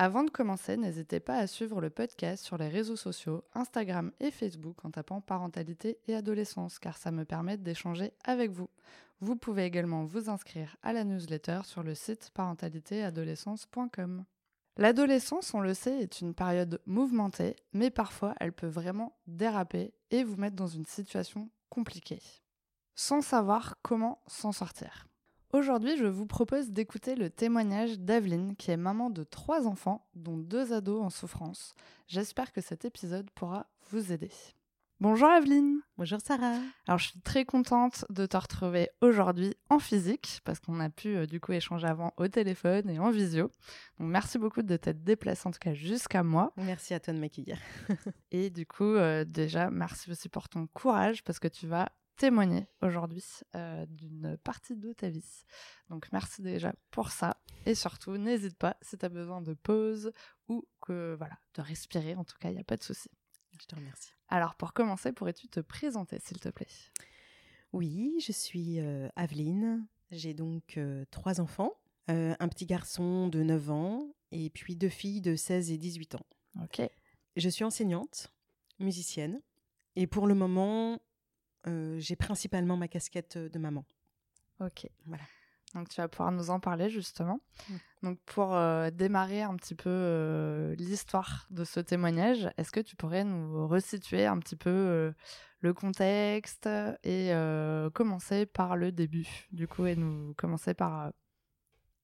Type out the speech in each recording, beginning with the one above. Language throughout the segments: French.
Avant de commencer, n'hésitez pas à suivre le podcast sur les réseaux sociaux, Instagram et Facebook en tapant parentalité et adolescence car ça me permet d'échanger avec vous. Vous pouvez également vous inscrire à la newsletter sur le site parentalitéadolescence.com. L'adolescence, on le sait, est une période mouvementée, mais parfois elle peut vraiment déraper et vous mettre dans une situation compliquée, sans savoir comment s'en sortir. Aujourd'hui, je vous propose d'écouter le témoignage d'Aveline, qui est maman de trois enfants, dont deux ados en souffrance. J'espère que cet épisode pourra vous aider. Bonjour Aveline Bonjour Sarah Alors je suis très contente de te retrouver aujourd'hui en physique, parce qu'on a pu euh, du coup échanger avant au téléphone et en visio. Donc merci beaucoup de t'être déplacée en tout cas jusqu'à moi. Merci à toi de m'accueillir. et du coup, euh, déjà, merci aussi pour ton courage, parce que tu vas témoigner aujourd'hui euh, d'une partie de ta vie. Donc merci déjà pour ça. Et surtout, n'hésite pas si tu as besoin de pause ou que voilà, de respirer, en tout cas, il n'y a pas de souci. Je te remercie. Alors pour commencer, pourrais-tu te présenter, s'il te plaît? Oui, je suis euh, Aveline. J'ai donc euh, trois enfants, un petit garçon de 9 ans et puis deux filles de 16 et 18 ans. Ok. Je suis enseignante, musicienne. Et pour le moment, j'ai principalement ma casquette de maman. Ok. Voilà. Donc tu vas pouvoir nous en parler justement. Mmh. Donc pour démarrer un petit peu l'histoire de ce témoignage, est-ce que tu pourrais nous resituer un petit peu le contexte et commencer par le début du coup et nous commencer par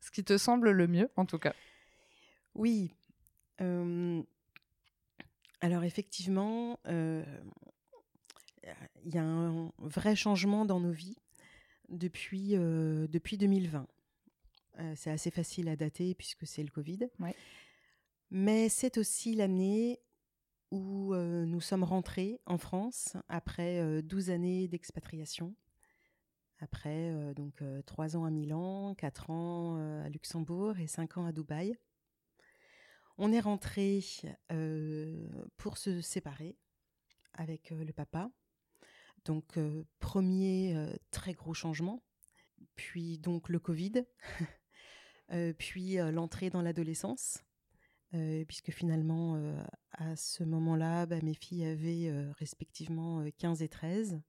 ce qui te semble le mieux en tout cas? Oui. alors effectivement, il y a un vrai changement dans nos vies depuis, euh, depuis 2020. Euh, c'est assez facile à dater puisque c'est le Covid. Mais c'est aussi l'année où euh, nous sommes rentrés en France après 12 années d'expatriation. Après donc 3 ans à Milan, 4 ans à Luxembourg et 5 ans à Dubaï. On est rentré pour se séparer avec le papa. Donc, premier très gros changement, puis donc le Covid, puis l'entrée dans l'adolescence, puisque finalement, à ce moment-là, bah, mes filles avaient respectivement 15 et 13.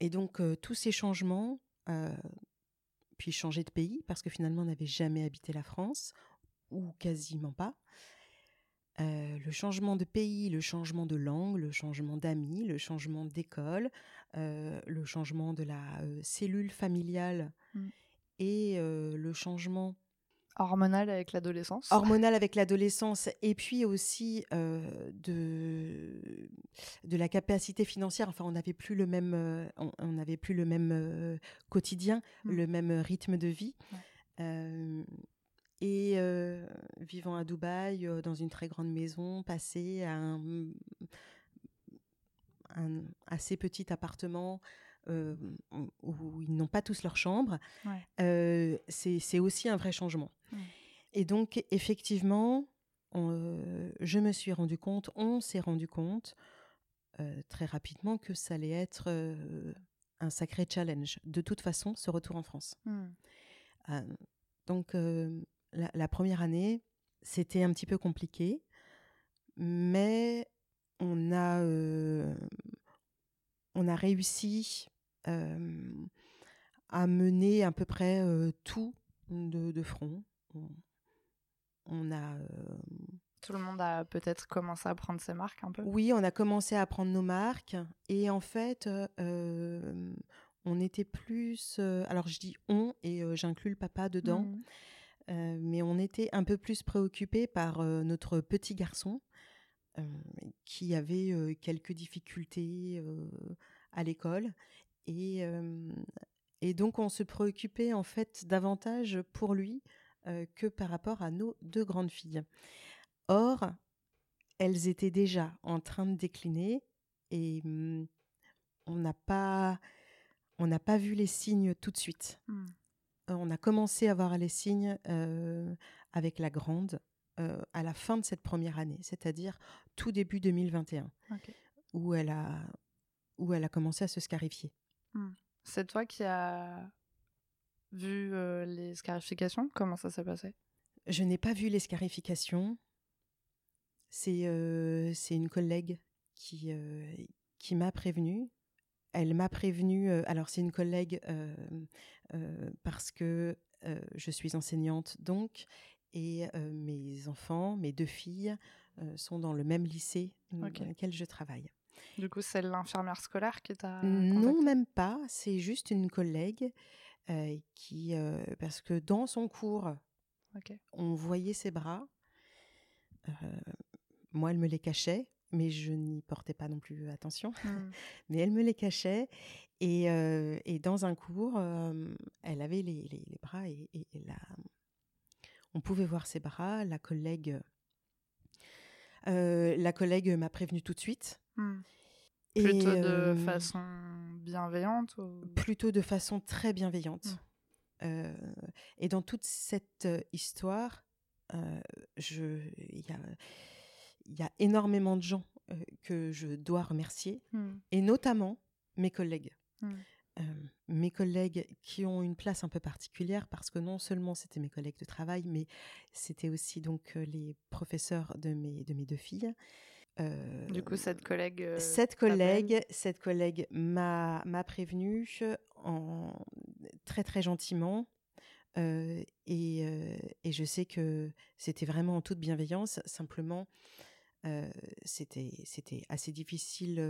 Et donc, tous ces changements, puis changer de pays, parce que finalement, on n'avait jamais habité la France, ou quasiment pas. Euh, le changement de pays, le changement de langue, le changement d'amis, le changement d'école, euh, le changement de la euh, cellule familiale mm. et le changement hormonal avec l'adolescence. Hormonal avec l'adolescence et puis aussi de de la capacité financière. Enfin, on n'avait plus le même on n'avait plus le même quotidien, mm. le même rythme de vie. Et vivant à Dubaï, dans une très grande maison, passer à un, assez petit appartement où ils n'ont pas tous leur chambre, c'est aussi un vrai changement. Et donc, effectivement, je me suis rendu compte, on s'est rendu compte très rapidement que ça allait être un sacré challenge. De toute façon, ce retour en France. Mmh. donc, la, première année, c'était un petit peu compliqué, mais on a, euh, on a réussi euh, à mener à peu près euh, tout de, front. On, a. tout le monde a peut-être commencé à prendre ses marques un peu? Oui, on a commencé à prendre nos marques. Et en fait, on était plus. alors, je dis on, et j'inclus le papa dedans. Mmh. Euh, mais on était un peu plus préoccupés par euh, notre petit garçon euh, qui avait quelques difficultés à l'école et, donc on se préoccupait en fait davantage pour lui que par rapport à nos deux grandes filles. Or, elles étaient déjà en train de décliner et mm, on n'a pas pas vu les signes tout de suite. Mmh. On a commencé à voir les signes avec la grande à la fin de cette première année, c'est-à-dire tout début 2021, où, elle a, où elle a commencé à se scarifier. Mmh. C'est toi qui as vu les scarifications? Comment ça s'est passé? Je n'ai pas vu les scarifications. C'est c'est une collègue qui, qui m'a prévenue. Elle m'a prévenue. alors, c'est une collègue parce que je suis enseignante, donc, et mes enfants, mes deux filles, sont dans le même lycée dans lequel je travaille. Du coup, c'est l'infirmière scolaire qui t'a. Non, même pas. C'est juste une collègue qui. parce que dans son cours, on voyait ses bras. moi, elle me les cachait, mais je n'y portais pas non plus attention. Mmh. mais elle me les cachait. Et, et dans un cours, elle avait les, les, bras et, et, la, on pouvait voir ses bras. La collègue, la collègue m'a prévenu tout de suite. Mmh. Plutôt de façon bienveillante Plutôt de façon très bienveillante. Mmh. et dans toute cette histoire, il y, a, énormément de gens que je dois remercier, mmh. et notamment mes collègues. mes collègues qui ont une place un peu particulière parce que non seulement c'était mes collègues de travail, mais c'était aussi donc les professeurs de mes, de mes deux filles du coup, cette collègue. Euh, cette collègue, cette collègue m'a m'a prévenu en très très gentiment. et, et, je sais que c'était vraiment en toute bienveillance. Simplement, c'était c'était assez difficile.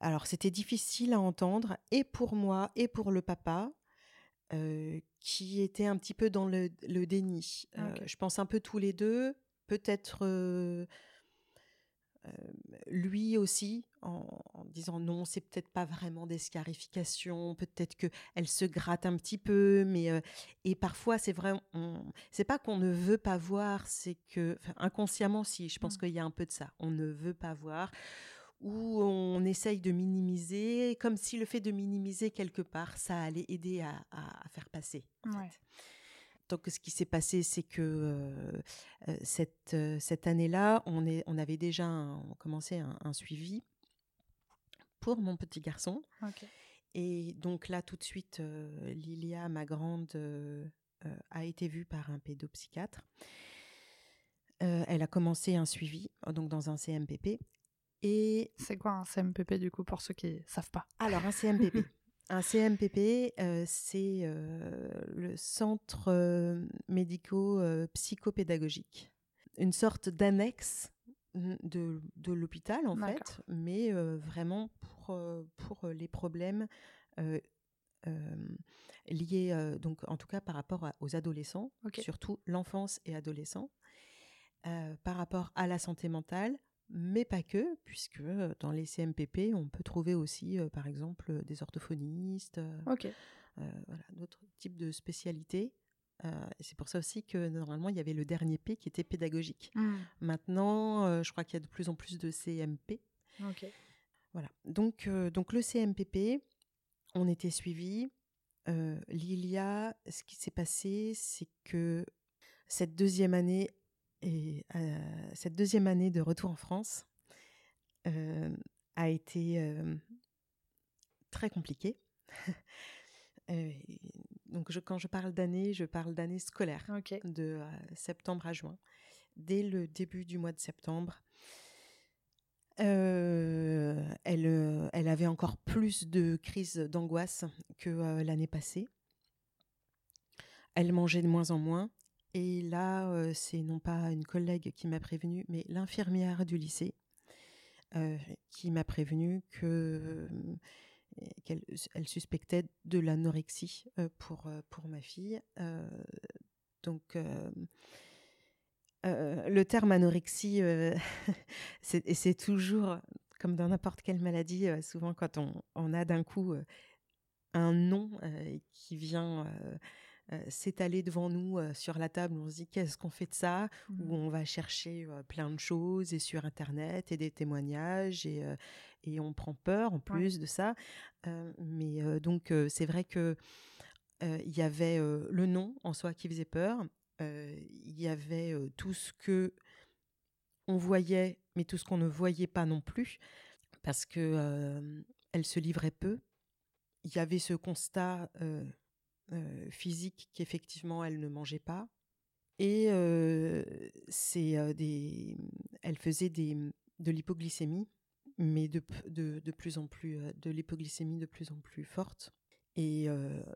alors, c'était difficile à entendre, et pour moi, et pour le papa, qui était un petit peu dans le, le déni. Je pense un peu tous les deux peut-être lui aussi en, disant non, c'est peut-être pas vraiment des scarifications, peut-être que elle se gratte un petit peu, mais et parfois c'est vrai, c'est pas qu'on ne veut pas voir, c'est que inconsciemment si, je pense mmh. qu'il y a un peu de ça, on ne veut pas voir ou on essaye de minimiser, comme si le fait de minimiser quelque part, ça allait aider à, faire passer. Donc, ce qui s'est passé, c'est que cette, cette année-là, on, est, on avait déjà commencé un, suivi pour mon petit garçon. Et donc là, tout de suite, Lilia, ma grande, a été vue par un pédopsychiatre. elle a commencé un suivi donc dans un CMPP. Et c'est quoi un CMPP du coup pour ceux qui ne savent pas? Alors un CMPP, Un CMPP, c'est le centre médico-psychopédagogique. Une sorte d'annexe de, de l'hôpital, en fait, mais vraiment pour, pour les problèmes liés, donc en tout cas par rapport aux adolescents, surtout l'enfance et adolescents, par rapport à la santé mentale, mais pas que, puisque dans les CMPP, on peut trouver aussi, par exemple, des orthophonistes, voilà, d'autres types de spécialités. c'est pour ça aussi que normalement, il y avait le dernier P qui était pédagogique. Mmh. Maintenant, je crois qu'il y a de plus en plus de CMP. Voilà. Donc, donc le CMPP, on était suivi. Lilia, ce qui s'est passé, c'est que cette deuxième année, et cette deuxième année de retour en France a été très compliquée. donc quand je parle d'année, je parle d'année scolaire, de septembre à juin. Dès le début du mois de septembre, elle, elle avait encore plus de crises d'angoisse que l'année passée. Elle mangeait de moins en moins. Et là, c'est non pas une collègue qui m'a prévenu, mais l'infirmière du lycée qui m'a prévenu que qu'elle elle suspectait de l'anorexie pour pour ma fille. donc le terme anorexie, c'est toujours comme dans n'importe quelle maladie, souvent quand on, on a d'un coup un nom qui vient s'étaler devant nous sur la table. On se dit qu'est-ce qu'on fait de ça? Ou mmh. on va chercher plein de choses et sur Internet et des témoignages et, et on prend peur en plus de ça. mais donc c'est vrai que il y avait le nom en soi qui faisait peur. Il y avait tout ce que on voyait, mais tout ce qu'on ne voyait pas non plus, parce que elle se livrait peu. Il y avait ce constat physique qu'effectivement elle ne mangeait pas, et c'est des, elle faisait des, de l'hypoglycémie, mais de, de, plus en plus de l'hypoglycémie de plus en plus forte. Et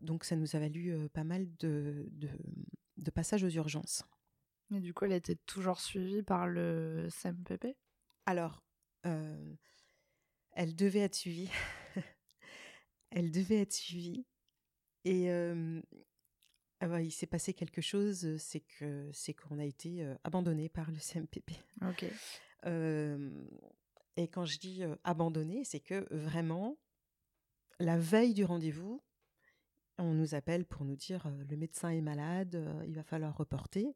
donc ça nous a valu pas mal de, de passages aux urgences. Et du coup, elle était toujours suivie par le CMPP Alors, euh, elle devait être suivie. elle devait être suivie. Et ah bah, il s'est passé quelque chose, c'est que c'est qu'on a été abandonné par le CMPP. Ok. et quand je dis abandonné, c'est que vraiment, la veille du rendez-vous, on nous appelle pour nous dire le médecin est malade, il va falloir reporter.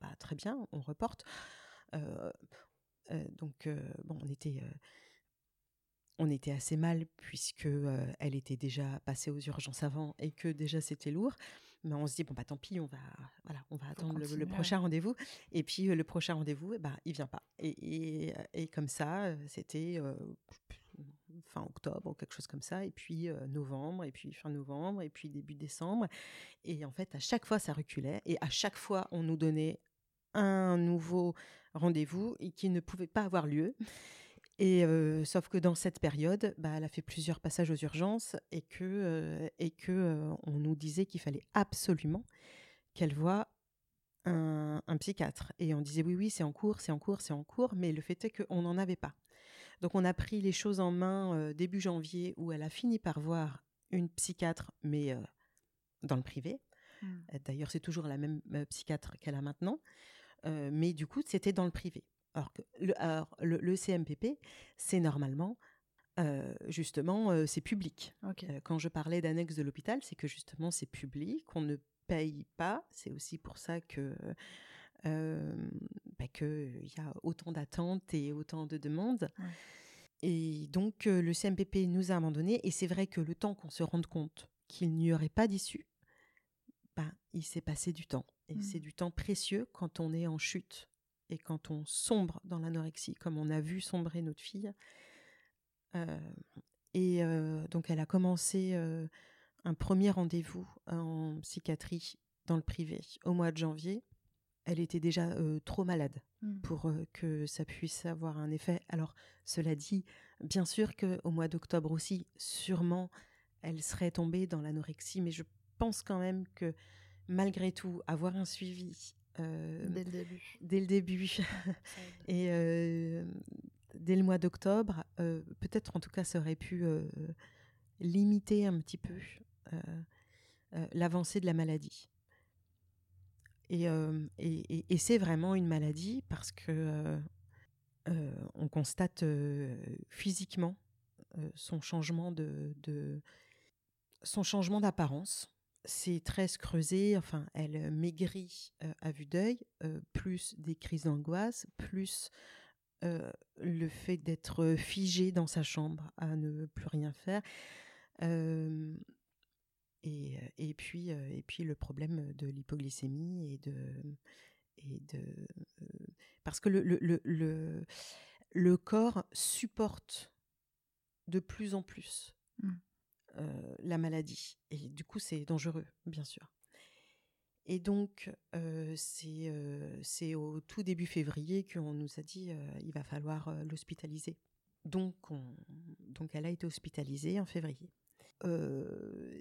Bah, très bien, on reporte. donc, bon, on était, on était assez mal puisque elle était déjà passée aux urgences avant et que déjà c'était lourd. Mais on se dit bon bah tant pis, on va voilà, on va attendre le, prochain rendez-vous. Et puis le prochain rendez-vous, bah il vient pas. Et, et, comme ça, c'était fin octobre ou quelque chose comme ça, et puis novembre, et puis fin novembre, et puis début décembre. Et en fait, à chaque fois, ça reculait, et à chaque fois, on nous donnait un nouveau rendez-vous et qui ne pouvait pas avoir lieu. Et sauf que dans cette période, bah, elle a fait plusieurs passages aux urgences et que, et que on nous disait qu'il fallait absolument qu'elle voie un, un, psychiatre. Et on disait oui, oui, c'est en cours, c'est en cours, c'est en cours, mais le fait est qu'on n'en avait pas. Donc on a pris les choses en main début janvier où elle a fini par voir une psychiatre, mais dans le privé. Mmh. D'ailleurs, c'est toujours la même psychiatre qu'elle a maintenant. mais du coup, c'était dans le privé. Alors, que le, CMPP, c'est normalement, justement, c'est public. quand je parlais d'annexe de l'hôpital, c'est que justement, c'est public, on ne paye pas. C'est aussi pour ça que bah, qu'il y a autant d'attentes et autant de demandes. Et donc, le CMPP nous a abandonnés. Et c'est vrai que le temps qu'on se rende compte qu'il n'y aurait pas d'issue, bah, il s'est passé du temps. Et mmh. c'est du temps précieux quand on est en chute et quand on sombre dans l'anorexie, comme on a vu sombrer notre fille. et donc, elle a commencé un premier rendez-vous en psychiatrie dans le privé au mois de janvier elle était déjà trop malade mmh. pour que ça puisse avoir un effet. Alors, cela dit, bien sûr qu'au mois d'octobre aussi, sûrement, elle serait tombée dans l'anorexie, mais je pense quand même que malgré tout, avoir un suivi dès le début, dès le début et dès le mois d'octobre, peut-être en tout cas, ça aurait pu limiter un petit peu l'avancée de la maladie. Et, c'est vraiment une maladie parce que on constate physiquement son changement de, son changement d'apparence. Ses tresses creusées, enfin, elle maigrit à vue d'œil, plus des crises d'angoisse, plus le fait d'être figée dans sa chambre à ne plus rien faire. Et, et, puis, et puis le problème de l'hypoglycémie et de, et de parce que le, le, le, le, corps supporte de plus en plus mmh. La maladie et du coup c'est dangereux bien sûr. Et donc c'est c'est au tout début février qu'on nous a dit il va falloir l'hospitaliser. Donc, on, donc elle a été hospitalisée en février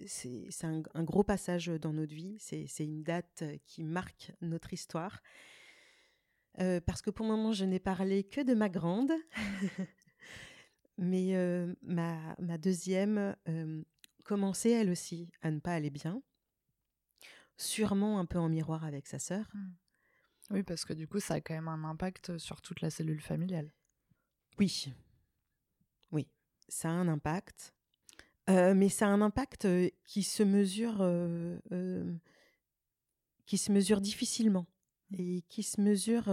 c'est un, gros passage dans notre vie. C'est une date qui marque notre histoire. parce que pour le moment, je n'ai parlé que de ma grande. Mais ma, ma, deuxième commençait elle aussi à ne pas aller bien. Sûrement un peu en miroir avec sa sœur. Mmh. Oui, parce que du coup, ça a quand même un impact sur toute la cellule familiale. Oui. Oui, ça a un impact mais ça a un impact qui se mesure qui se mesure difficilement et qui se mesure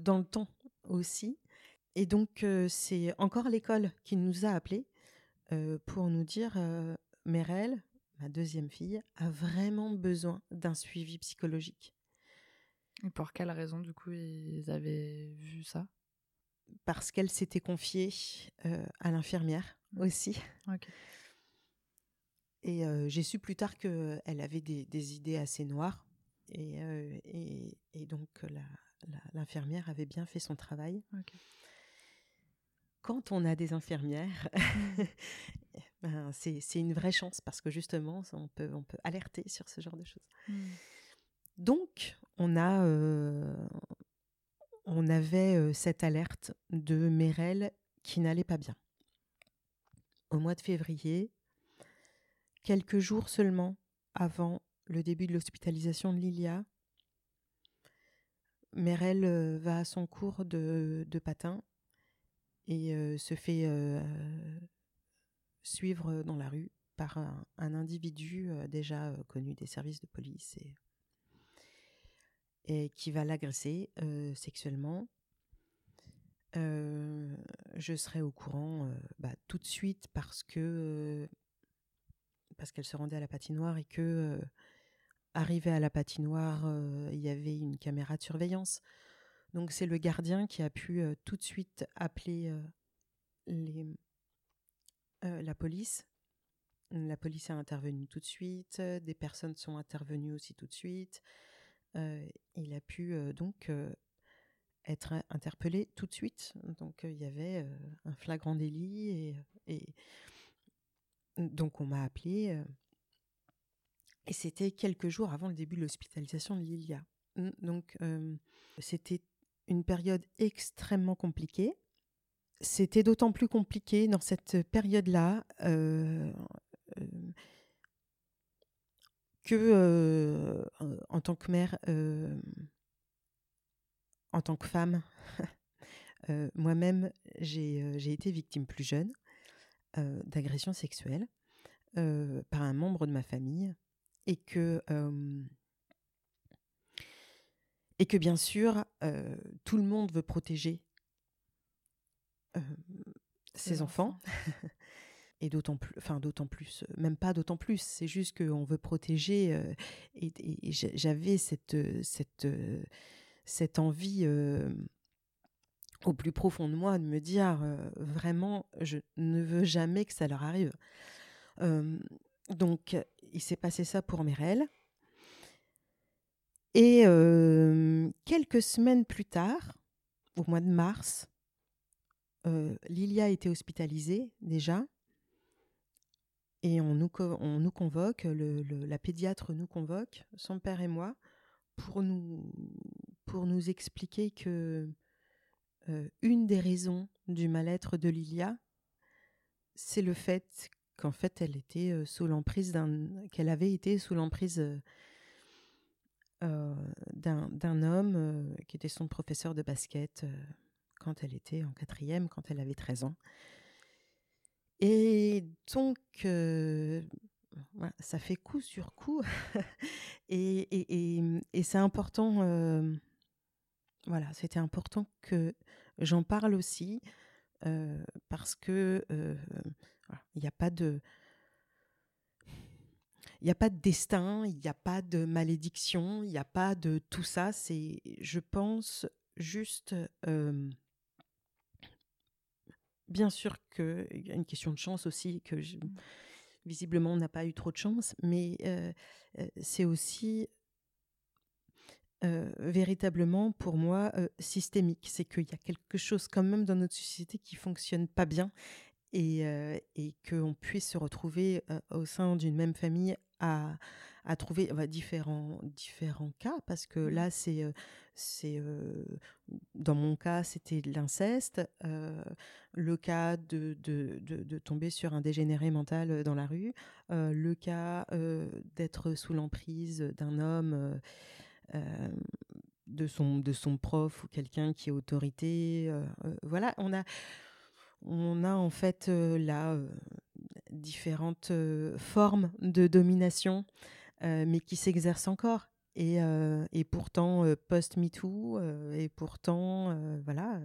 dans le temps aussi. Et donc, c'est encore l'école qui nous a appelés pour nous dire Merel, ma deuxième fille, a vraiment besoin d'un suivi psychologique. Et pour quelle raison, du coup, ils avaient vu ça? Parce qu'elle s'était confiée à l'infirmière mmh. aussi. Et j'ai su plus tard qu'elle avait des, idées assez noires. Et, et, donc, l'infirmière avait bien fait son travail. Quand on a des infirmières, mmh. ben, c'est une vraie chance parce que justement, on peut, on peut alerter sur ce genre de choses. Mmh. Donc, on, a, on avait cette alerte de Merel qui n'allait pas bien. Au mois de février, quelques jours seulement avant le début de l'hospitalisation de Lilia, Merel va à son cours de, patin et se fait suivre dans la rue par un, individu déjà connu des services de police et, qui va l'agresser sexuellement. je serai au courant bah, tout de suite parce que parce qu'elle se rendait à la patinoire et que, arrivé à la patinoire, il y avait une caméra de surveillance. Donc c'est le gardien qui a pu tout de suite appeler les, la police. La police a intervenu tout de suite, des personnes sont intervenues aussi tout de suite. il a pu donc être interpellé tout de suite. Donc il y avait un flagrant délit et, donc on m'a appelé. Et c'était quelques jours avant le début de l'hospitalisation de Lilia. Mmh, donc c'était une période extrêmement compliquée. C'était d'autant plus compliqué dans cette période-là euh, que en tant que mère, en tant que femme, moi-même, j'ai été victime plus jeune. Euh, d'agression sexuelle euh, par un membre de ma famille et que et que bien sûr euh, tout le monde veut protéger ses enfants. et d'autant plus, enfin d'autant plus, même pas d'autant plus, c'est juste qu'on veut protéger. et, et j'avais cette, cette, cette envie au plus profond de moi de me dire vraiment, je ne veux jamais que ça leur arrive. donc, il s'est passé ça pour Merel. Et quelques semaines plus tard, au mois de mars, Lilia été hospitalisée déjà. Et on nous, on nous convoque, la pédiatre nous convoque, son père et moi, pour nous, pour nous expliquer que une des raisons du mal-être de Lilia, c'est le fait qu'en fait elle était sous l'emprise d'un, qu'elle avait été sous l'emprise d'un, homme qui était son professeur de basket quand elle était en quatrième, quand elle avait 13 ans. Et donc, ça fait coup sur coup. et, et, c'est important voilà, c'était important que j'en parle aussi parce que il n'y a pas de il n'y a pas de destin, il n'y a pas de malédiction, il n'y a pas de tout ça. C'est, je pense, juste. bien sûr qu'il y a une question de chance aussi, que mmh. visiblement on n'a pas eu trop de chance, mais c'est aussi véritablement pour moi systémique. C'est qu'il y a quelque chose quand même dans notre société qui fonctionne pas bien et, et qu'on puisse se retrouver au sein d'une même famille à, à trouver bah, différents, différents cas parce que mmh. là c'est c'est dans mon cas c'était l'inceste le cas de, de, de, tomber sur un dégénéré mental dans la rue le cas d'être sous l'emprise d'un homme euh, de, son, de son prof ou quelqu'un qui est autorité. Euh, euh, voilà, on a, on a en fait là différentes formes de domination, mais qui s'exercent encore. Et, et pourtant, post-MeToo, et pourtant, voilà.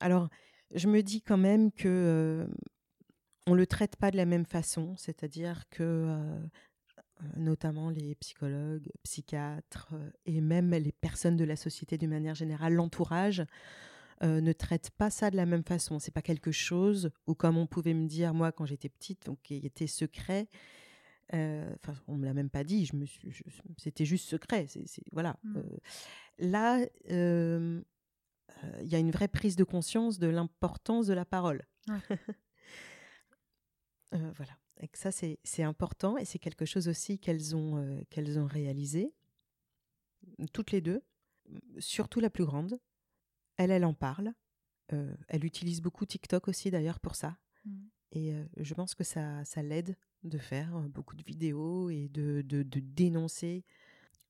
alors, je me dis quand même que on le traite pas de la même façon, c'est-à-dire que notamment les psychologues, psychiatres et même les personnes de la société d'une manière générale, l'entourage, ne traitent pas ça de la même façon. C'est pas quelque chose ou comme on pouvait me dire moi quand j'étais petite, donc qui était secret. Enfin, on me l'a même pas dit. Je me c'était juste secret. C'est, voilà. Mmh. là, il y a une vraie prise de conscience de l'importance de la parole. voilà. Et que ça, c'est, important et c'est quelque chose aussi qu'elles ont, qu'elles ont réalisé, toutes les deux, surtout la plus grande. Elle, elle en parle. elle utilise beaucoup TikTok aussi d'ailleurs pour ça. Mmh. Et je pense que ça, ça l'aide de faire beaucoup de vidéos et de, de, dénoncer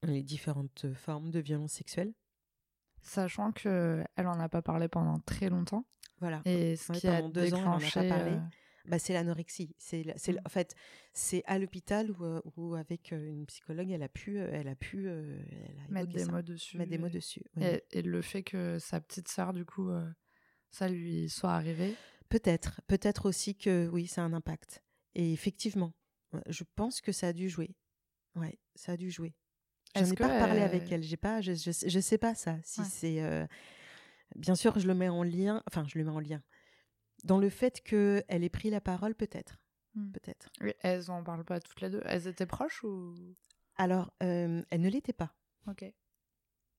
les différentes formes de violence sexuelle. Sachant qu'elle n'en a pas parlé pendant très longtemps. Voilà. Et ce qui a deux ans, elle pas parlé. Bah, c'est l'anorexie. C'est, c'est, mmh. en fait, c'est à l'hôpital où, avec une psychologue, elle a pu, elle a pu mettre des mots dessus. Mettre des mots dessus. Et, le fait que sa petite sœur, du coup, ça lui soit arrivé? Peut-être, peut-être aussi que oui, ça a un impact. Et effectivement, je pense que ça a dû jouer. Ouais, ça a dû jouer. Je n'ai pas parlé avec elle. J'ai pas, je, je, sais pas ça. Si c'est, bien sûr, je le mets en lien. Enfin, je le mets en lien dans le fait qu'elle ait pris la parole, peut-être. Hmm. Peut-être. Oui, elles en parlent pas toutes les deux. Elles étaient proches ou? Alors, elles ne l'étaient pas. Ok.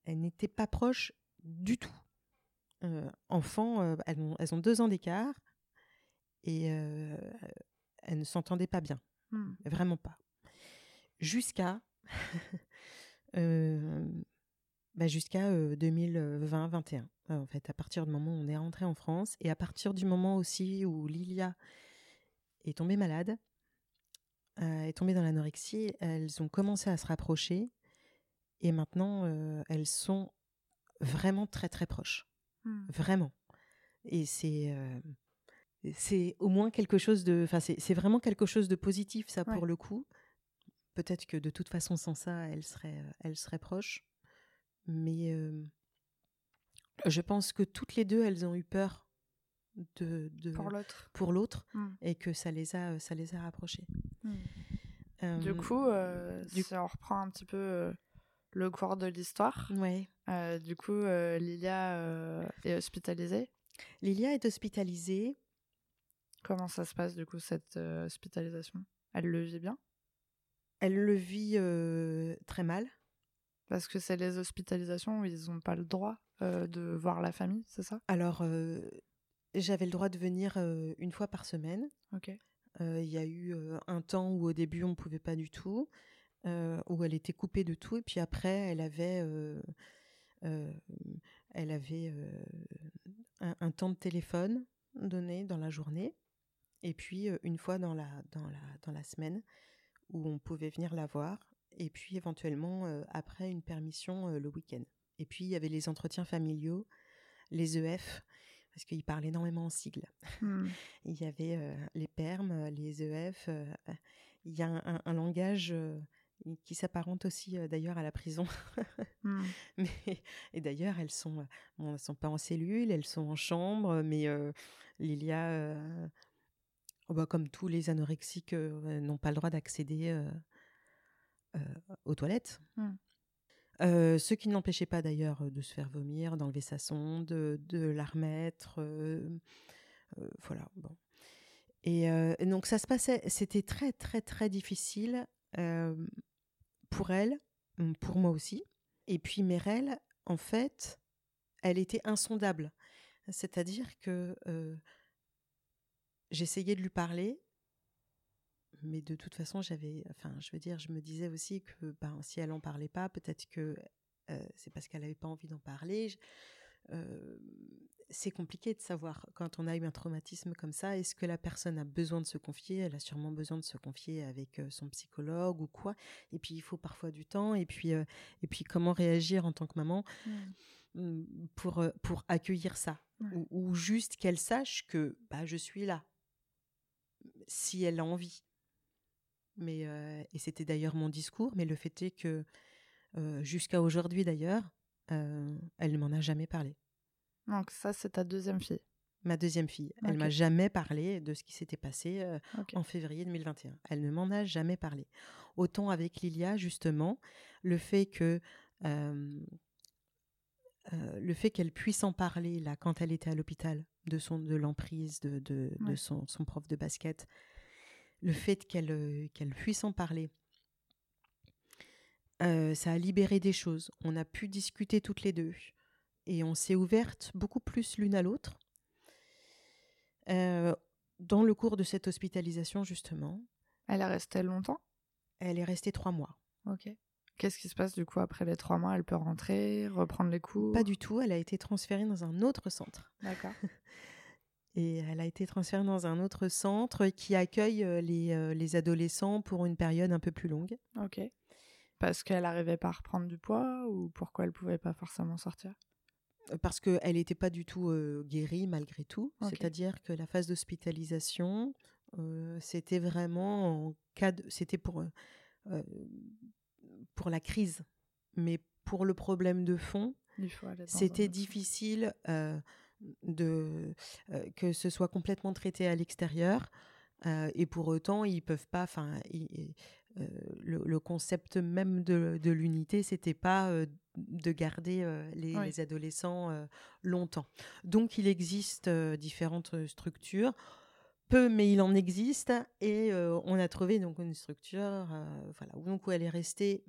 Elles n'étaient pas proches du tout. Euh, enfants, elles, ont, deux ans d'écart et elles ne s'entendaient pas bien. Hmm. Vraiment pas. Jusqu'à bah jusqu'à 2020-21. en fait, à partir du moment où on est rentré en France et à partir du moment aussi où Lilia est tombée malade, est tombée dans l'anorexie, elles ont commencé à se rapprocher et maintenant elles sont vraiment très très proches. Mmh. Vraiment. Et c'est c'est au moins quelque chose de enfin c'est vraiment quelque chose de positif ça pour le coup. Peut-être que de toute façon sans ça, elles seraient elles seraient proches. Mais je pense que toutes les deux, elles ont eu peur de, pour l'autre mmh. et que ça les a ça les a rapprochées. Mmh. du coup, si on reprend un petit peu le cours de l'histoire, ouais. du coup, Lilia est hospitalisée. Lilia est hospitalisée. Comment ça se passe du coup cette hospitalisation? Elle le vit bien? Elle le vit très mal. Parce que c'est les hospitalisations où ils n'ont pas le droit euh, de voir la famille, c'est ça? Alors, euh, j'avais le droit de venir euh, une fois par semaine. Ok. Il y a eu un temps où au début on ne pouvait pas du tout, où elle était coupée de tout, et puis après elle avait, elle avait un, un, temps de téléphone donné dans la journée, et puis une fois dans la, dans la, dans la semaine où on pouvait venir la voir et puis éventuellement après une permission le week-end. Et puis il y avait les entretiens familiaux, les EF, parce qu'il parle énormément en sigles. Mmh. il y avait les permes, les EF. il y a un, langage qui s'apparente aussi d'ailleurs à la prison. Mmh. mais, et d'ailleurs, elles sont, bon, elles sont pas en cellule, elles sont en chambre, mais il y a, oh bah, comme tous les anorexiques, n'ont pas le droit d'accéder aux toilettes. Mmh. Euh, ce qui n'empêchait pas d'ailleurs de se faire vomir, d'enlever sa sonde, de, la remettre. Euh, voilà, bon. Et, donc ça se passait, c'était très très très difficile pour elle, pour moi aussi. Et puis Merel, en fait, elle était insondable. C'est-à-dire que j'essayais de lui parler, mais de toute façon, j'avais, enfin, je veux dire, je me disais aussi que ben, si elle en parlait pas, peut-être que euh, c'est parce qu'elle n'avait pas envie d'en parler. Euh, c'est compliqué de savoir quand on a eu un traumatisme comme ça, est-ce que la personne a besoin de se confier Elle a sûrement besoin de se confier avec euh, son psychologue ou quoi. Et puis il faut parfois du temps. Et puis et puis comment réagir en tant que maman mmh, pour pour accueillir ça ou, ou, juste qu'elle sache que bah je suis là si elle a envie Mais, et c'était d'ailleurs mon discours, mais le fait est que jusqu'à aujourd'hui d'ailleurs, elle ne m'en a jamais parlé. Donc ça, c'est ta deuxième fille? Ma deuxième fille. Elle m'a jamais parlé de ce qui s'était passé en février 2021. Elle ne m'en a jamais parlé. Autant avec Lilia, justement, le fait que le fait qu'elle puisse en parler là quand elle était à l'hôpital de son de l'emprise de, de, son, son, prof de basket, le fait qu'elle qu'elle puisse en parler, ça a libéré des choses. On a pu discuter toutes les deux et on s'est ouvertes beaucoup plus l'une à l'autre. dans le cours de cette hospitalisation, justement. Elle est restée longtemps? Elle est restée trois mois. Ok. Qu'est-ce qui se passe du coup après les trois mois? Elle peut rentrer, reprendre les cours? Pas du tout. Elle a été transférée dans un autre centre. D'accord. Et elle a été transférée dans un autre centre qui accueille les, les adolescents pour une période un peu plus longue. Ok. Parce qu'elle n'arrivait pas à reprendre du poids ou pourquoi elle pouvait pas forcément sortir? Parce qu'elle n'était pas du tout guérie malgré tout. C'est-à-dire que la phase d'hospitalisation, c'était vraiment en cas de, c'était pour pour la crise, mais pour le problème de fond, c'était difficile de que ce soit complètement traité à l'extérieur. et pour autant, ils peuvent pas. Enfin, le, concept même de, de l'unité, c'était pas de garder les, adolescents longtemps. Donc, il existe différentes structures peu, mais il en existe. Et on a trouvé donc une structure, voilà, donc où elle est restée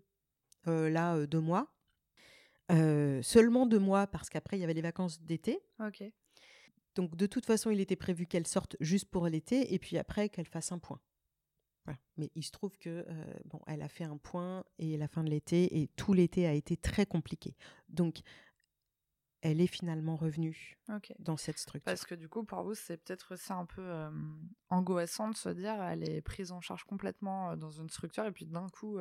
là deux mois. Seulement deux mois parce qu'après il y avait les vacances d'été. Ok. Donc de toute façon, il était prévu qu'elle sorte juste pour l'été et puis après qu'elle fasse un point. Mais il se trouve que bon, elle a fait un point et la fin de l'été et tout l'été a été très compliqué. Donc elle est finalement revenue dans cette structure. Parce que du coup, pour vous, c'est peut-être aussi un peu angoissant de se dire elle est prise en charge complètement dans une structure et puis d'un coup,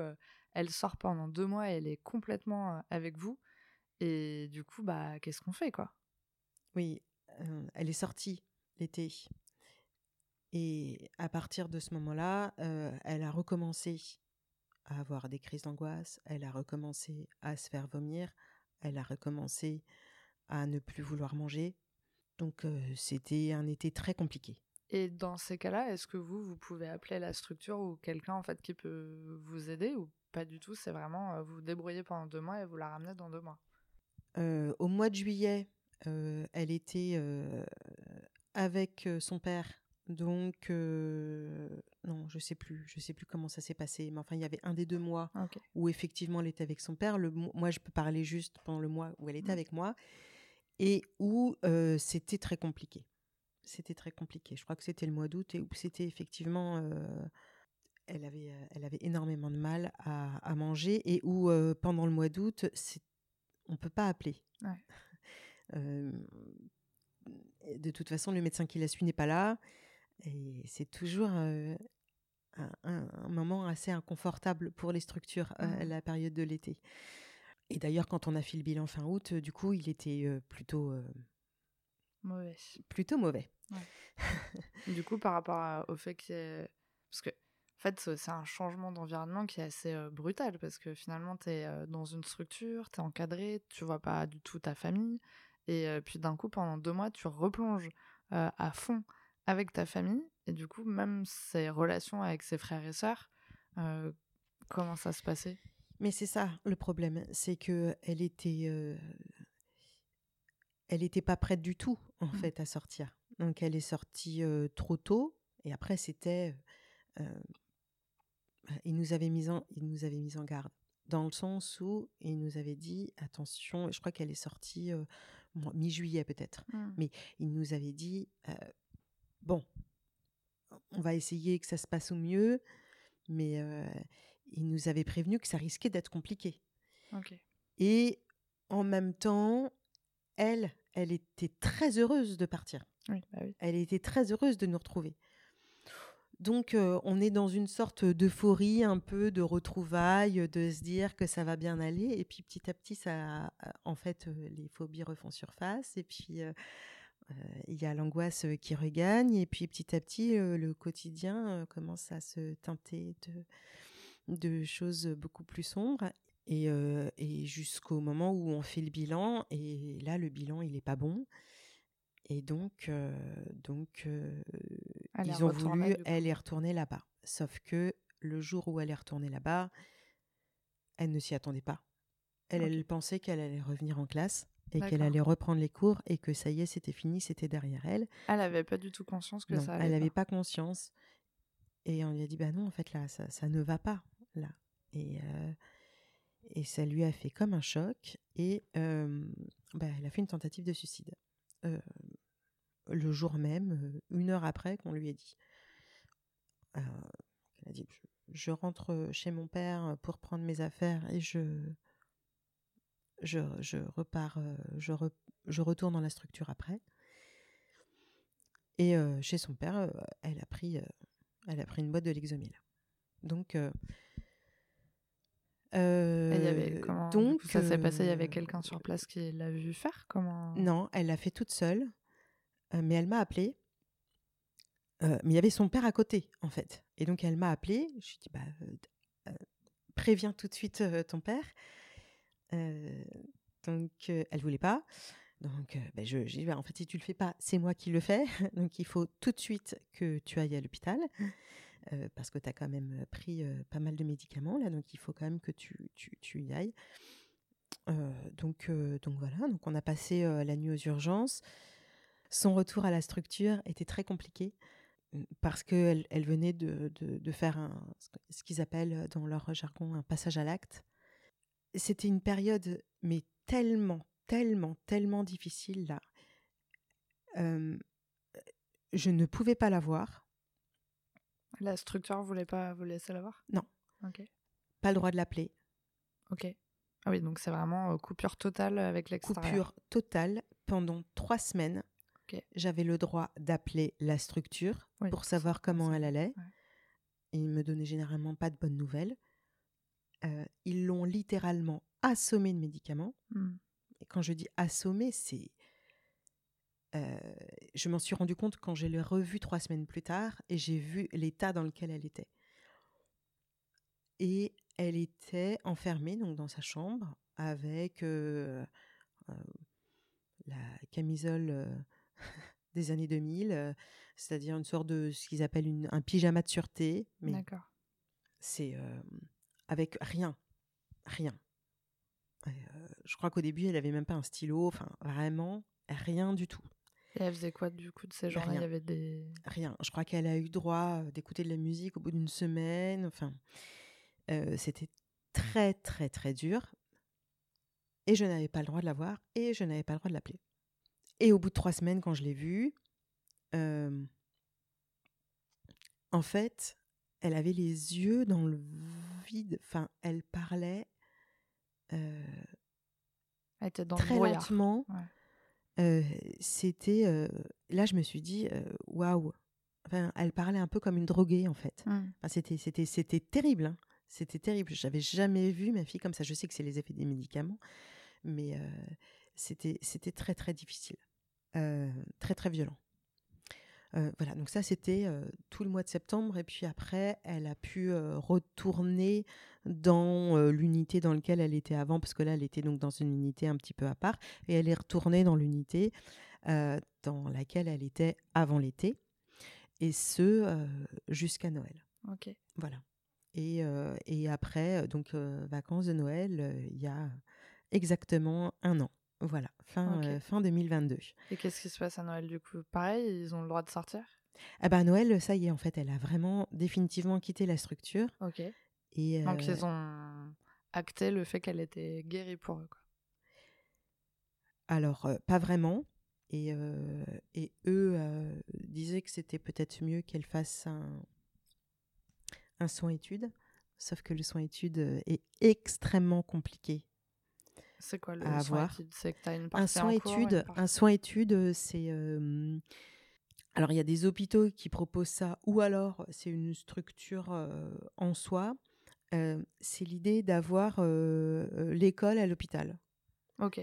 elle sort pendant deux mois et elle est complètement avec vous. Et du coup, bah, qu'est-ce qu'on fait, quoi? Oui, elle est sortie l'été. Et à partir de ce moment-là, elle a recommencé à avoir des crises d'angoisse, elle a recommencé à se faire vomir, elle a recommencé à ne plus vouloir manger. Donc c'était un été très compliqué. Et dans ces cas-là, est-ce que vous, vous pouvez appeler la structure ou quelqu'un en fait qui peut vous aider ou pas du tout? C'est vraiment vous vous débrouillez pendant deux mois et vous la ramenez dans deux mois? Au mois de juillet, elle était avec son père. Donc non, je sais plus, je sais plus comment ça s'est passé. Mais enfin, il y avait un des deux mois où effectivement elle était avec son père. Le, moi, je peux parler juste pendant le mois où elle était mmh. avec moi et où c'était très compliqué. C'était très compliqué. Je crois que c'était le mois d'août et où c'était effectivement, elle avait, elle avait énormément de mal à, manger et où pendant le mois d'août, on peut pas appeler. de toute façon, le médecin qui la suit n'est pas là et c'est toujours un, moment assez inconfortable pour les structures à mmh. la période de l'été. Et d'ailleurs, quand on a fait le bilan fin août, du coup, il était plutôt mauvais. Plutôt mauvais. du coup, par rapport au fait que parce que en fait, c'est un changement d'environnement qui est assez brutal parce que finalement, tu es dans une structure, tu es encadré, tu vois pas du tout ta famille. Et puis d'un coup, pendant deux mois, tu replonges à fond avec ta famille. Et du coup, même ses relations avec ses frères et sœurs, comment ça se passait? Mais c'est ça le problème, c'est que elle était, elle n'était pas prête du tout en mmh. fait à sortir. Donc elle est sortie trop tôt et après c'était, euh, il nous avait mis en, il nous avait mis en garde dans le sens où il nous avait dit attention, je crois qu'elle est sortie mi-juillet peut-être, mmh. mais il nous avait dit bon, on va essayer que ça se passe au mieux, mais il nous avait prévenu que ça risquait d'être compliqué. Et en même temps, elle, elle était très heureuse de partir. Bah elle était très heureuse de nous retrouver. Donc, euh, on est dans une sorte d'euphorie, un peu de retrouvailles, de se dire que ça va bien aller. Et puis, petit à petit, ça, en fait, euh, les phobies refont surface. Et puis, euh, il y a l'angoisse qui regagne et puis petit à petit le quotidien commence à se teinter de, choses beaucoup plus sombres et, jusqu'au moment où on fait le bilan et là le bilan il est pas bon et donc donc ils ont voulu elle est retournée là-bas sauf que le jour où elle est retournée là-bas elle ne s'y attendait pas elle, elle pensait qu'elle allait revenir en classe et qu'elle allait reprendre les cours et que ça y est, c'était fini, c'était derrière elle. Elle n'avait pas du tout conscience que ça allait. Elle n'avait pas. conscience. Et on lui a dit, bah non, en fait, là, ça, ça ne va pas, là. Et, euh, et ça lui a fait comme un choc. Et euh, bah, elle a fait une tentative de suicide. Euh, le jour même, une heure après qu'on lui ait dit. elle a dit, je rentre chez mon père pour prendre mes affaires et je je, repars, euh, je, je, retourne dans la structure après. Et euh, chez son père, euh, elle a pris, elle a pris une boîte de Lexomil. Donc, donc ça s'est passé? Il y avait quelqu'un sur place qui l'a vu faire? Comment? Non, elle l'a fait toute seule, mais elle m'a appelé. mais il y avait son père à côté, en fait. Et donc elle m'a appelé. Je lui ai dit bah, préviens tout de suite ton père. Euh, donc, euh, elle voulait pas. Donc, euh, ben, je, j'ai dit, bah, en fait, si tu le fais pas, c'est moi qui le fais. Donc, il faut tout de suite que tu ailles à l'hôpital. Parce que tu as quand même pris pas mal de médicaments là, donc il faut quand même que tu, tu, tu y ailles. donc, donc voilà, donc on a passé la nuit aux urgences. Son retour à la structure était très compliqué mmh, parce qu'elle elle venait de, de, de faire un, ce qu'ils appellent dans leur jargon un passage à l'acte c'était une période, mais tellement, tellement, tellement difficile là. je ne pouvais pas la voir. La structure voulait pas vous laisser la voir? Non. Pas le droit de l'appeler. Ok. Ah oui, donc c'est vraiment coupure totale avec l'extérieur. Coupure totale pendant trois semaines. J'avais le droit d'appeler la structure pour savoir comment elle allait. Il Il me donnait généralement pas de bonnes nouvelles. Euh, ils l'ont littéralement assommé de médicaments. Mmh. Et quand je dis assommé, c'est. Euh, je m'en suis rendu compte quand je l'ai revue trois semaines plus tard et j'ai vu l'état dans lequel elle était. Et elle était enfermée donc dans sa chambre avec euh, la camisole des années 2000, c'est-à-dire une sorte de ce qu'ils appellent un pyjama de sûreté. D'accord. C'est avec rien. Rien. Euh, je crois qu'au début, elle avait même pas un stylo, enfin vraiment rien du tout. Et elle faisait quoi du coup de ces journées Il y avait des rien. Je crois qu'elle a eu droit d'écouter de la musique au bout d'une semaine. Enfin, euh, c'était très très très dur. Et je n'avais pas le droit de la voir et je n'avais pas le droit de l'appeler. Et au bout de trois semaines, quand je l'ai vue, euh, en fait, elle avait les yeux dans le vide. Enfin, elle parlait euh, elle était dans très lentement. Euh, c'était là, je me suis dit waouh. Enfin, elle parlait un peu comme une droguée en fait. Mmh. Enfin, c'était c'était c'était terrible. Hein. C'était terrible. J'avais jamais vu ma fille comme ça. Je sais que c'est les effets des médicaments, mais c'était c'était très très difficile, très très violent. Euh, voilà, donc ça c'était euh, tout le mois de septembre et puis après elle a pu euh, retourner dans l'unité dans laquelle elle était avant parce que là elle était donc dans une unité un petit peu à part et elle est retournée dans l'unité dans laquelle elle était avant l'été et ce jusqu'à Noël. Ok. Voilà. Et, et après donc vacances de Noël il y a exactement un an. Voilà, fin, fin 2022. Et qu'est-ce qui se passe à Noël du coup? Pareil, ils ont le droit de sortir? Ah bah Noël, ça y est, en fait, elle a vraiment définitivement quitté la structure. Ok. Et Donc ils ont acté le fait qu'elle était guérie pour eux. Quoi. Alors, pas vraiment. Et, et eux disaient que c'était peut-être mieux qu'elle fasse un, un soin-étude. Sauf que le soin-étude est extrêmement compliqué c'est quoi le soin étude? C'est que tu as une un soin étude, un soin étude, c'est alors il y a des hôpitaux qui proposent ça, ou alors c'est une structure en soi. c'est l'idée d'avoir l'école à l'hôpital. Ok.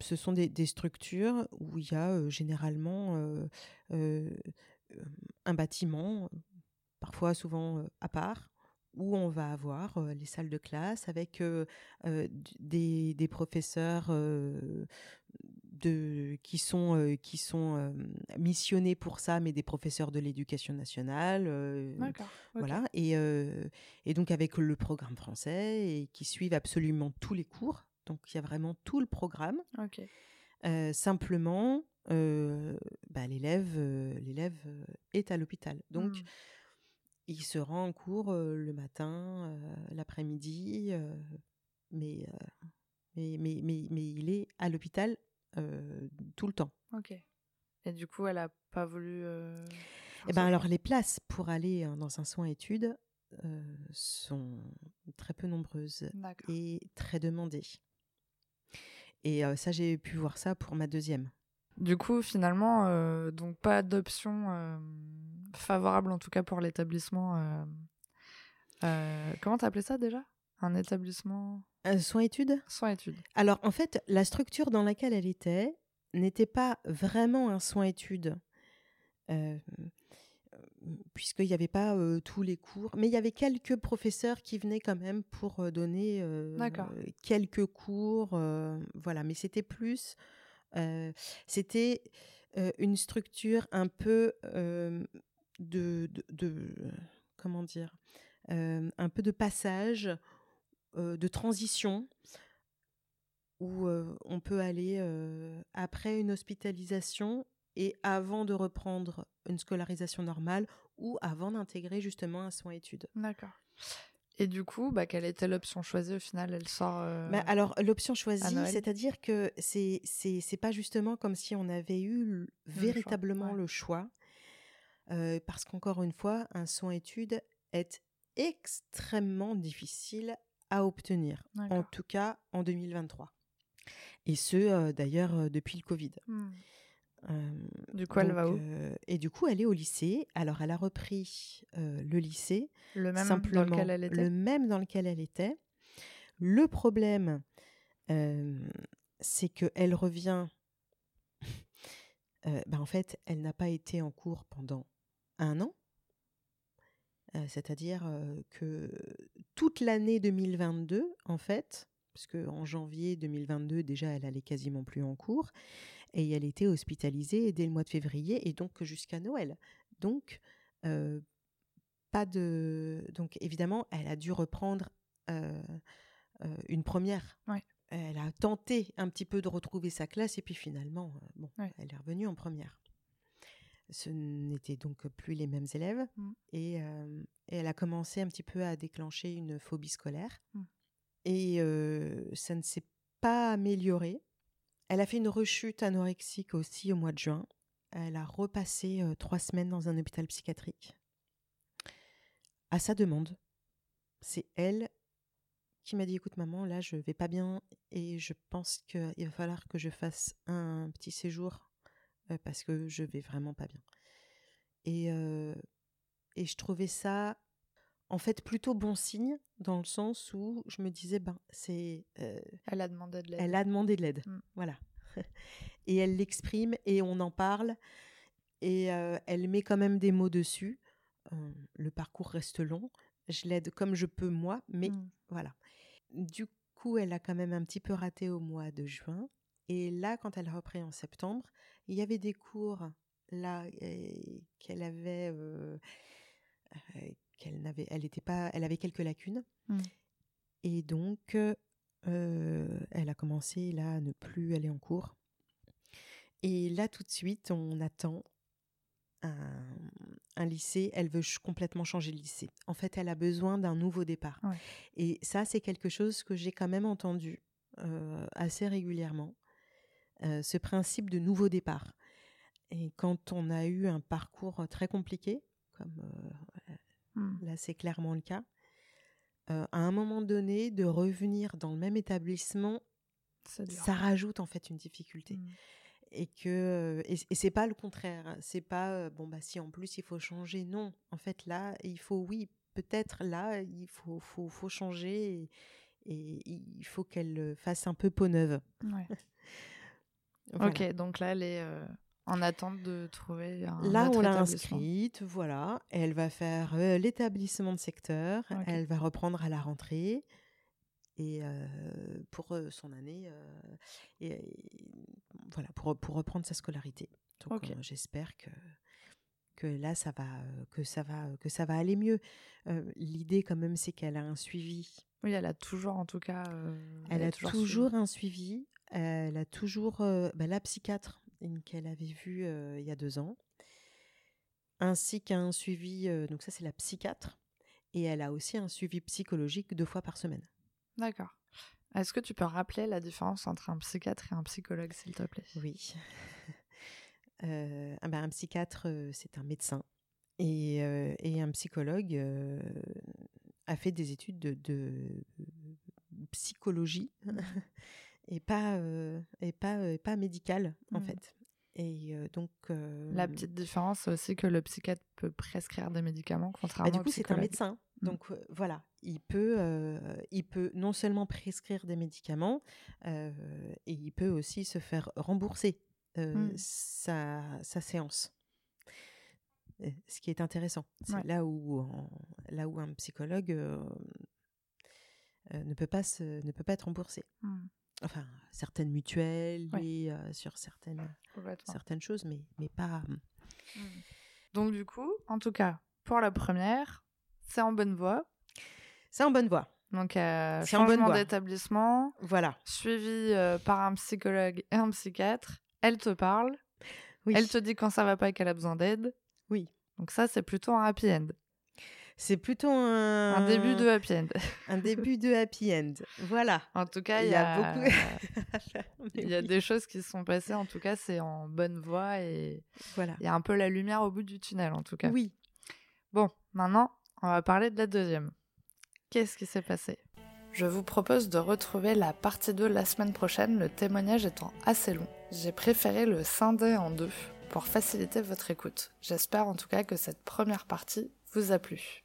ce sont des, structures où il y a généralement un bâtiment, parfois souvent à part, où on va avoir les salles de classe avec des, des, professeurs de, qui sont, qui sont missionnés pour ça, mais des professeurs de l'éducation nationale. Voilà. Et, et, donc avec le programme français et qui suivent absolument tous les cours. Donc il y a vraiment tout le programme. simplement, bah, l'élève, l'élève est à l'hôpital. Donc mmh. Il se rend en cours le matin, l'après-midi, mais, mais, mais, mais, mais, il est à l'hôpital tout le temps. Ok. Et du coup, elle n'a pas voulu. Eh ben alors, les places pour aller hein, dans un soin études sont très peu nombreuses et très demandées. Et ça, j'ai pu voir ça pour ma deuxième. Du coup, finalement, donc pas d'option favorable en tout cas pour l'établissement. comment t'as appelé ça déjà? Un établissement? Un soin études? Soin études. Alors en fait, la structure dans laquelle elle était n'était pas vraiment un soin études. Euh, puisqu'il n'y avait pas tous les cours, mais il y avait quelques professeurs qui venaient quand même pour donner quelques cours, voilà. Mais c'était plus, c'était une structure un peu de, de, comment dire, un peu de passage de transition où on peut aller après une hospitalisation et avant de reprendre une scolarisation normale ou avant d'intégrer justement un soin études. D'accord. Et du coup, bah, quelle était l'option choisie au final? Elle sort. Bah, alors l'option choisie, c'est-à-dire que c'est c'est pas justement comme si on avait eu véritablement le choix, parce qu'encore une fois, un soin études est extrêmement difficile à obtenir, en tout cas en 2023. Et ce, d'ailleurs, depuis le Covid. Mmh. du coup, elle va où? Et du coup, elle est au lycée. Alors, elle a repris le lycée. Le même dans lequel elle était? Le même dans lequel elle était. Le problème, c'est qu'elle revient... ben, en fait, elle n'a pas été en cours pendant un an. C'est-à-dire que toute l'année 2022, en fait, parce qu'en janvier 2022, déjà, elle allait quasiment plus en cours, et elle était hospitalisée dès le mois de février, et donc jusqu'à Noël. Donc, pas de. Donc, évidemment, elle a dû reprendre une première. Elle a tenté un petit peu de retrouver sa classe, et puis finalement, bon, elle est revenue en première ce n'étaient donc plus les mêmes élèves mmh. et, elle a commencé un petit peu à déclencher une phobie scolaire mmh. et ça ne s'est pas amélioré. Elle a fait une rechute anorexique aussi au mois de juin. Elle a repassé trois semaines dans un hôpital psychiatrique. À sa demande, c'est elle qui m'a dit écoute maman là je vais pas bien et je pense qu'il va falloir que je fasse un petit séjour parce que je vais vraiment pas bien. Et, et je trouvais ça en fait plutôt bon signe dans le sens où je me disais ben c'est elle a demandé de l'aide. Elle a demandé de l'aide. Mmh. Voilà. et elle l'exprime et on en parle et elle met quand même des mots dessus. le parcours reste long. Je l'aide comme je peux moi, mais mmh. voilà. Du coup, elle a quand même un petit peu raté au mois de juin. Et là, quand elle a repris en septembre, il y avait des cours là qu'elle avait, qu'elle n'avait, elle était pas, elle avait quelques lacunes. Mmh. Et donc, elle a commencé là à ne plus aller en cours. Et là, tout de suite, on attend un, lycée, elle veut complètement changer de lycée. En fait, elle a besoin d'un nouveau départ. Et ça, c'est quelque chose que j'ai quand même entendu assez régulièrement. Euh, ce principe de nouveau départ. Et quand on a eu un parcours très compliqué, comme euh, hmm. là c'est clairement le cas, euh, à un moment donné, de revenir dans le même établissement, ça rajoute en fait une difficulté. Hmm. Et que et, c'est pas le contraire. Hein. C'est pas bon bah si en plus il faut changer. Non, en fait là il faut oui peut-être là il faut faut, faut changer et il faut qu'elle fasse un peu peau neuve. Ok, donc là, elle est en attente de trouver un Là, on l'a inscrite, voilà. Elle va faire l'établissement de secteur. Elle va reprendre à la rentrée et pour son année et, voilà pour, pour reprendre sa scolarité. Donc j'espère que que là ça va que ça va que ça va aller mieux. L'idée quand même c'est qu'elle a un suivi. Oui, elle a toujours en tout cas. elle, a toujours, un suivi. Elle a toujours bah, la psychiatre qu'elle avait vue il y a deux ans, ainsi qu'un suivi. donc ça c'est la psychiatre et elle a aussi un suivi psychologique deux fois par semaine. D'accord. Est-ce que tu peux rappeler la différence entre un psychiatre et un psychologue, s'il te plaît? Oui. Euh, ah ben, un psychiatre, c'est un médecin. Et, euh, et un psychologue a fait des études de, psychologie et pas, et pas, pas médicale, en mmh. fait. Et donc. La petite différence, aussi que le psychiatre peut prescrire des médicaments, contrairement bah, du coup, c'est un médecin. Mmh. Donc voilà, il peut, il peut non seulement prescrire des médicaments, et il peut aussi se faire rembourser mmh. sa, sa, séance. Ce qui est intéressant, c'est là où là où un psychologue ne peut pas se, ne peut pas être remboursé. Mmh. Enfin, certaines mutuelles et sur certaines certaines choses, mais mais pas. Donc du coup, en tout cas, pour la première, c'est en bonne voie. C'est en bonne voie. Donc, euh, changement d'établissement. Voilà. Suivi euh, par un psychologue et un psychiatre. Elle te parle. Oui. Elle te dit quand ça va pas et qu'elle a besoin d'aide. Oui. Donc ça, c'est plutôt un happy end. C'est plutôt un... un début de happy end. un début de happy end. Voilà. En tout cas, il y, a, beaucoup. il y a des choses qui se sont passées. En tout cas, c'est en bonne voie et voilà. Il y a un peu la lumière au bout du tunnel, en tout cas. Oui. Bon, maintenant, on va parler de la deuxième. Qu'est-ce qui s'est passé? Je vous propose de retrouver la partie 2 la semaine prochaine, le témoignage étant assez long. J'ai préféré le scinder en deux pour faciliter votre écoute. J'espère en tout cas que cette première partie vous a plu.